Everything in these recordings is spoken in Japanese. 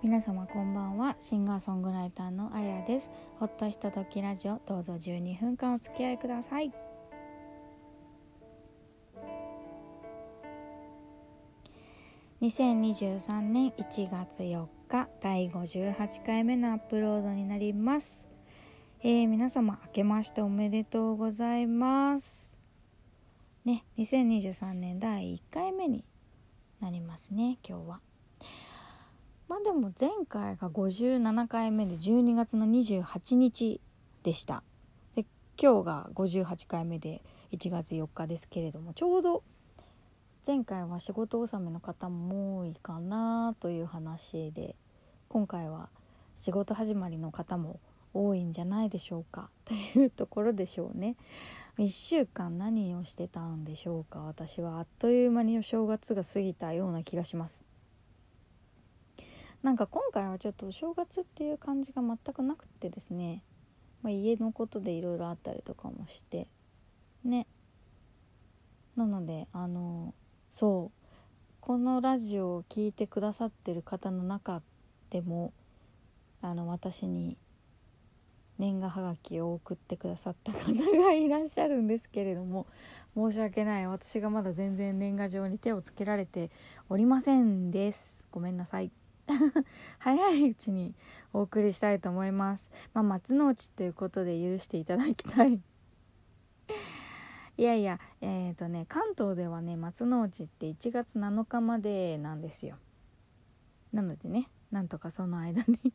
皆様こんばんは。シンガーソングライターのあやです。ほっとひとときラジオ。どうぞ12分間お付き合いください。2023年1月4日第58回目のアップロードになります。えー、皆様明けましておめでとうございます。ね2023年第1回目になりますね今日は。まあでも前回が57回目で12月の28日でした。で今日が58回目で1月4日ですけれどもちょうど前回は仕事納めの方も多いかなという話で今回は仕事始まりの方も多いんじゃないでしょうかというところでしょうね。1週間何をしてたんでしょうか。私はあっという間にお正月が過ぎたような気がします。なんか今回はちょっとお正月っていう感じが全くなくてですね、まあ、家のことでいろいろあったりとかもして。ね。なのであのそう。このラジオを聴いてくださってる方の中でもあの私に年賀はがきを送ってくださった方がいらっしゃるんですけれども申し訳ない。私がまだ全然年賀状に手をつけられておりませんです。ごめんなさい。早いうちにお送りしたいと思います。まあ、松の内ということで許していただきたい いやいや、えっ、ー、とね、関東ではね、松の内って1月7日までなんですよ。なのでね、なんとかその間に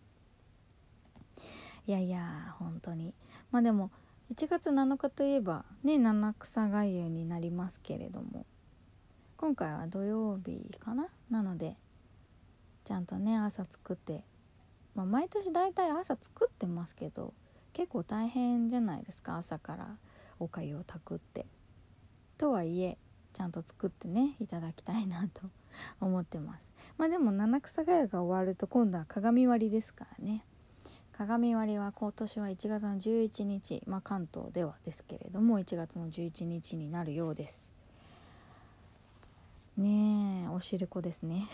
いやいや、本当に。まあでも、1月7日といえば、ね、七草がゆになりますけれども、今回は土曜日かな？なので、ちゃんとね朝作って、まあ、毎年大体朝作ってますけど結構大変じゃないですか朝から。おかゆを炊くって。とはいえちゃんと作ってねいただきたいなと 思ってます。まあでも七草がゆが終わると今度は鏡割りですからね。鏡割りは今年は1月の11日まあ関東ではですけれども1月の11日になるようです。ねえおしるこですね。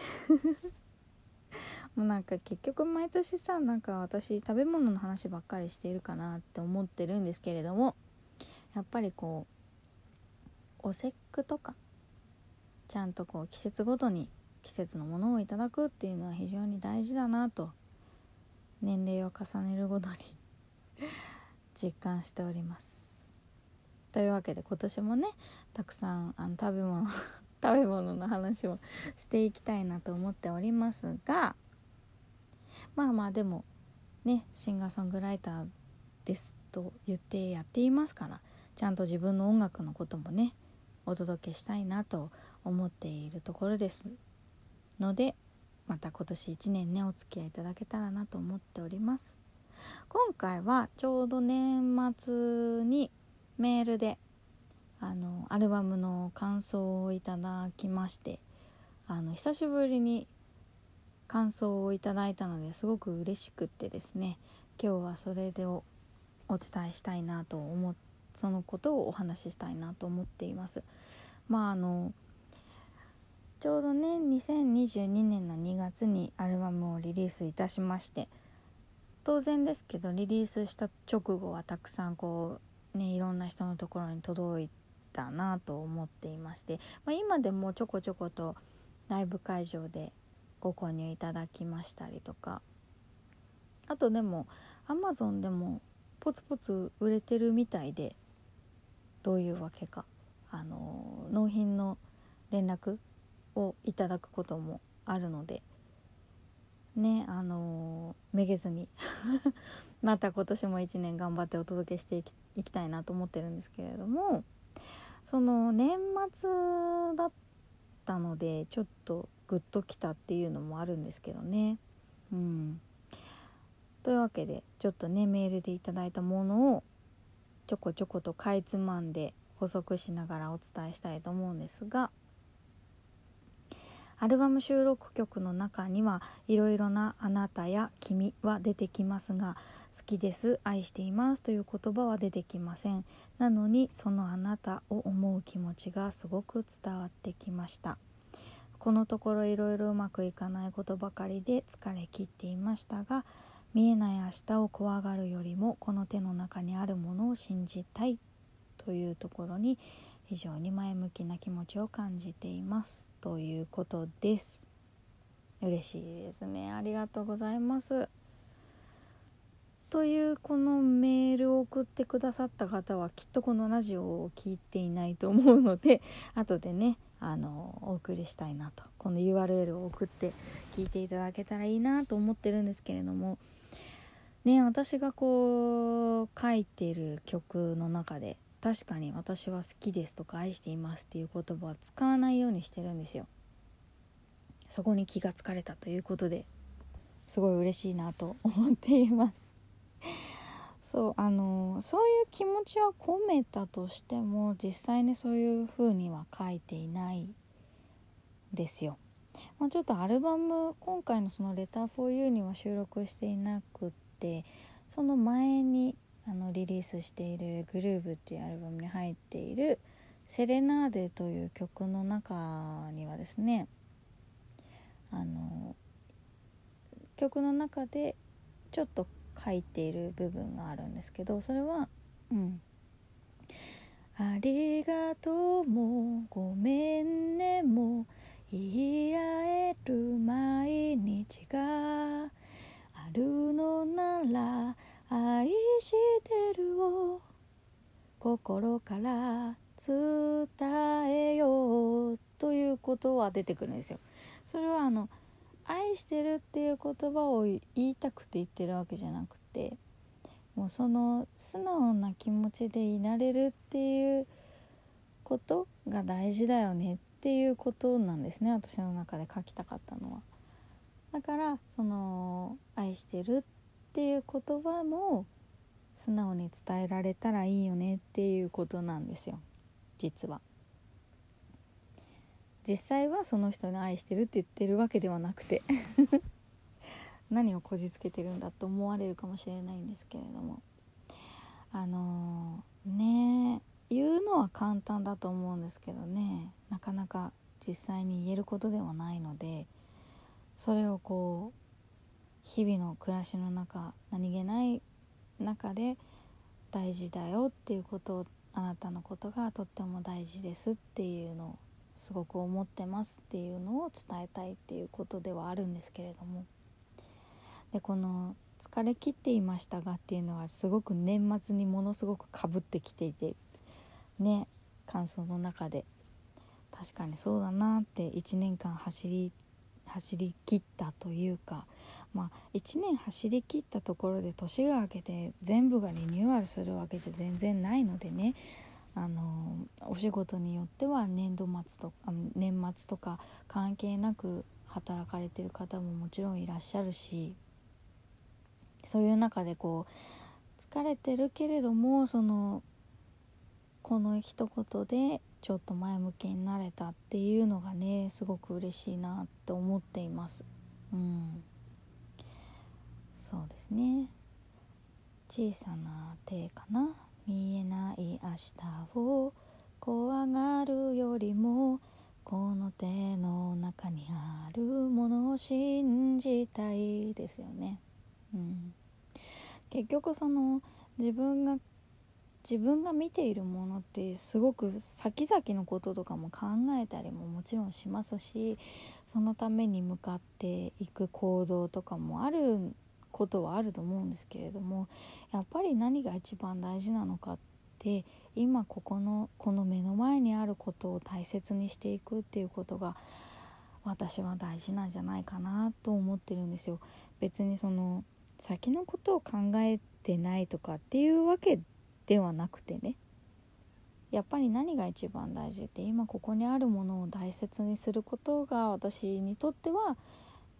もうなんか結局毎年さなんか私食べ物の話ばっかりしているかなって思ってるんですけれどもやっぱりこうお節句とかちゃんとこう季節ごとに季節のものをいただくっていうのは非常に大事だなと年齢を重ねるごとに 実感しております。というわけで今年もねたくさんあの食べ物 食べ物の話をしていきたいなと思っておりますがまあまあでもねシンガーソングライターですと言ってやっていますからちゃんと自分の音楽のこともねお届けしたいなと思っているところですのでまた今年1年ねお付き合いいただけたらなと思っております。今回はちょうど年末にメールであのアルバムの感想をいただきましてあの久しぶりに感想をいただいたのですごく嬉しくってですね今日はそれでお伝えしたいなと思そのことをお話ししたいなと思っています。まああのちょうどね2022年の2月にアルバムをリリースいたしまして当然ですけどリリースした直後はたくさんこうねいろんな人のところに届いたなと思っていまして、まあ、今でもちょこちょことライブ会場でご購入いただきましたりとか。あとでもアマゾンでもポツポツ売れてるみたいでどういうわけか。あの納品の連絡をいただくこともあるので。ねあのめげずに。また今年も1年頑張ってお届けしていきいきたいなと思ってるんですけれども。その年末だったのでちょっとグッときたっていうのもあるんですけどね。うん、というわけでちょっとねメールでいただいたものをちょこちょことかいつまんで補足しながらお伝えしたいと思うんですがアルバム収録曲の中にはいろいろな「あなた」や「君」は出てきますが「好きです」「愛しています」という言葉は出てきません。なのにそのあなたを思う気持ちがすごく伝わってきました。このところいろいろうまくいかないことばかりで疲れ切っていましたが見えない明日を怖がるよりもこの手の中にあるものを信じたいというところに非常に前向きな気持ちを感じていますということです。嬉しいですね。ありがとうございます。というこのメールを送ってくださった方はきっとこのラジオを聴いていないと思うので後でねあのお送りしたいなと。この URL を送って聞いていただけたらいいなと思ってるんですけれども。ね私がこう書いてる曲の中で確かに私は好きですとか愛していますっていう言葉は使わないようにしてるんですよ。そこに気がつかれたということですごい嬉しいなと思っています。そうあのそういう気持ちは込めたとしても実際にそういう風には書いていないですよ、まあ、ちょっとアルバム今回のその「レター for You」には収録していなくってその前にあのリリースしている「グルーブっていうアルバムに入っている「セレナーデ」という曲の中にはですねあの曲の中でちょっと書いている部分があるんですけどそれはうん「ありがとうもごめんねも言い合える毎日があるのなら愛してるを心から伝えようということは出てくるんですよ。それはあの愛してるっていう言葉を言いたくて言ってるわけじゃなくてもうその素直な気持ちでいられるっていうことが大事だよねっていうことなんですね私の中で書きたかったのは。だからその愛してるっていう言葉も素直に伝えられたらいいよねっていうことなんですよ実は。実際はその人に愛してるって言ってるわけではなくて 何をこじつけてるんだと思われるかもしれないんですけれども。あのー、ね言うのは簡単だと思うんですけどねなかなか実際に言えることではないのでそれをこう日々の暮らしの中何気ない中で大事だよっていうことをあなたのことがとっても大事ですっていうのをすごく思ってますっていうのを伝えたいっていうことではあるんですけれども。でこの「疲れ切っていましたが」っていうのはすごく年末にものすごくかぶってきていてね感想の中で。確かにそうだなって1年間走り走り切ったというかまあ1年走り切ったところで年が明けて全部がリニューアルするわけじゃ全然ないのでね。あのお仕事によっては年度末とか年末とか関係なく働かれてる方ももちろんいらっしゃるしそういう中でこう疲れてるけれどもそのこの一言でちょっと前向きになれたっていうのがねすごく嬉しいなって思っています。うん。そうですね。小さな手かな。見えない明日を怖がるよりもこの手の中にあるものを信じたいですよね。うん、結局その自分が自分が見ているものってすごく先々のこととかも考えたりももちろんしますしそのために向かっていく行動とかもあることはあると思うんですけれどもやっぱり何が一番大事なのかって今ここのこの目の前にあることを大切にしていくっていうことが私は大事なんじゃないかなと思ってるんですよ。別にその先のことを考えてないとかっていうわけではなくてねやっぱり何が一番大事って今ここにあるものを大切にすることが私にとっては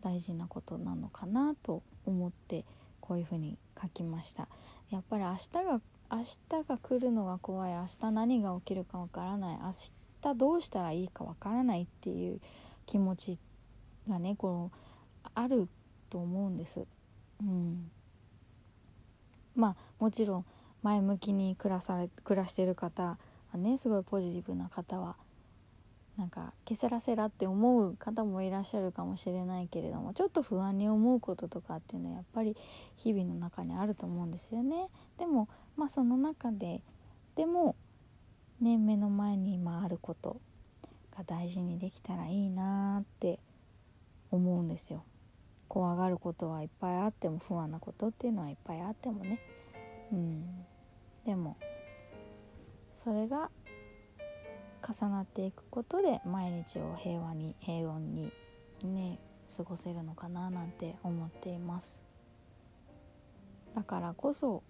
大事なことなのかなと思ってこういうふうに書きましたやっぱり明日が明日が来るのが怖い明日何が起きるかわからない明日どうしたらいいかわからないっていう気持ちがねこのあると思うんです。うん、まあもちろん前向きに暮らされ暮らしてる方はねすごいポジティブな方はなんかケセラセラって思う方もいらっしゃるかもしれないけれどもちょっと不安に思うこととかっていうのはやっぱり日々の中にあると思うんですよね。でもまあその中ででもね目の前に今あることが大事にできたらいいなって思うんですよ。怖がることはいっぱいあっても不安なことっていうのはいっぱいあってもねうんでもそれが重なっていくことで毎日を平和に平穏にね過ごせるのかななんて思っています。だからこそ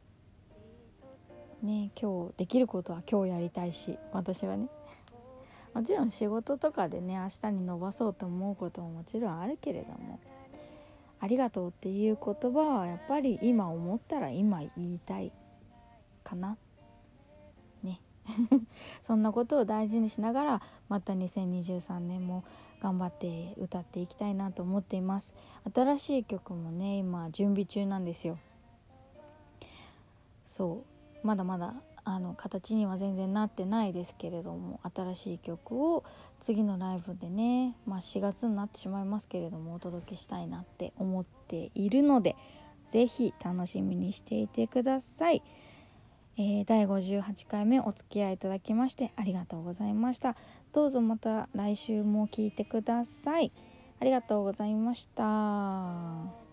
ね今日できることは今日やりたいし私はね。もちろん仕事とかでね明日に伸ばそうと思うことももちろんあるけれどもありがとうっていう言葉はやっぱり今思ったら今言いたいかな。ね そんなことを大事にしながらまた2023年も頑張って歌っていきたいなと思っています。新しい曲もね今準備中なんですよ。そう。まだまだあの形には全然なってないですけれども新しい曲を次のライブでね、まあ、4月になってしまいますけれどもお届けしたいなって思っているので是非楽しみにしていてください。えー、第58回目お付き合いいただきましてありがとうございました。どうぞまた来週も聞いてください。ありがとうございました。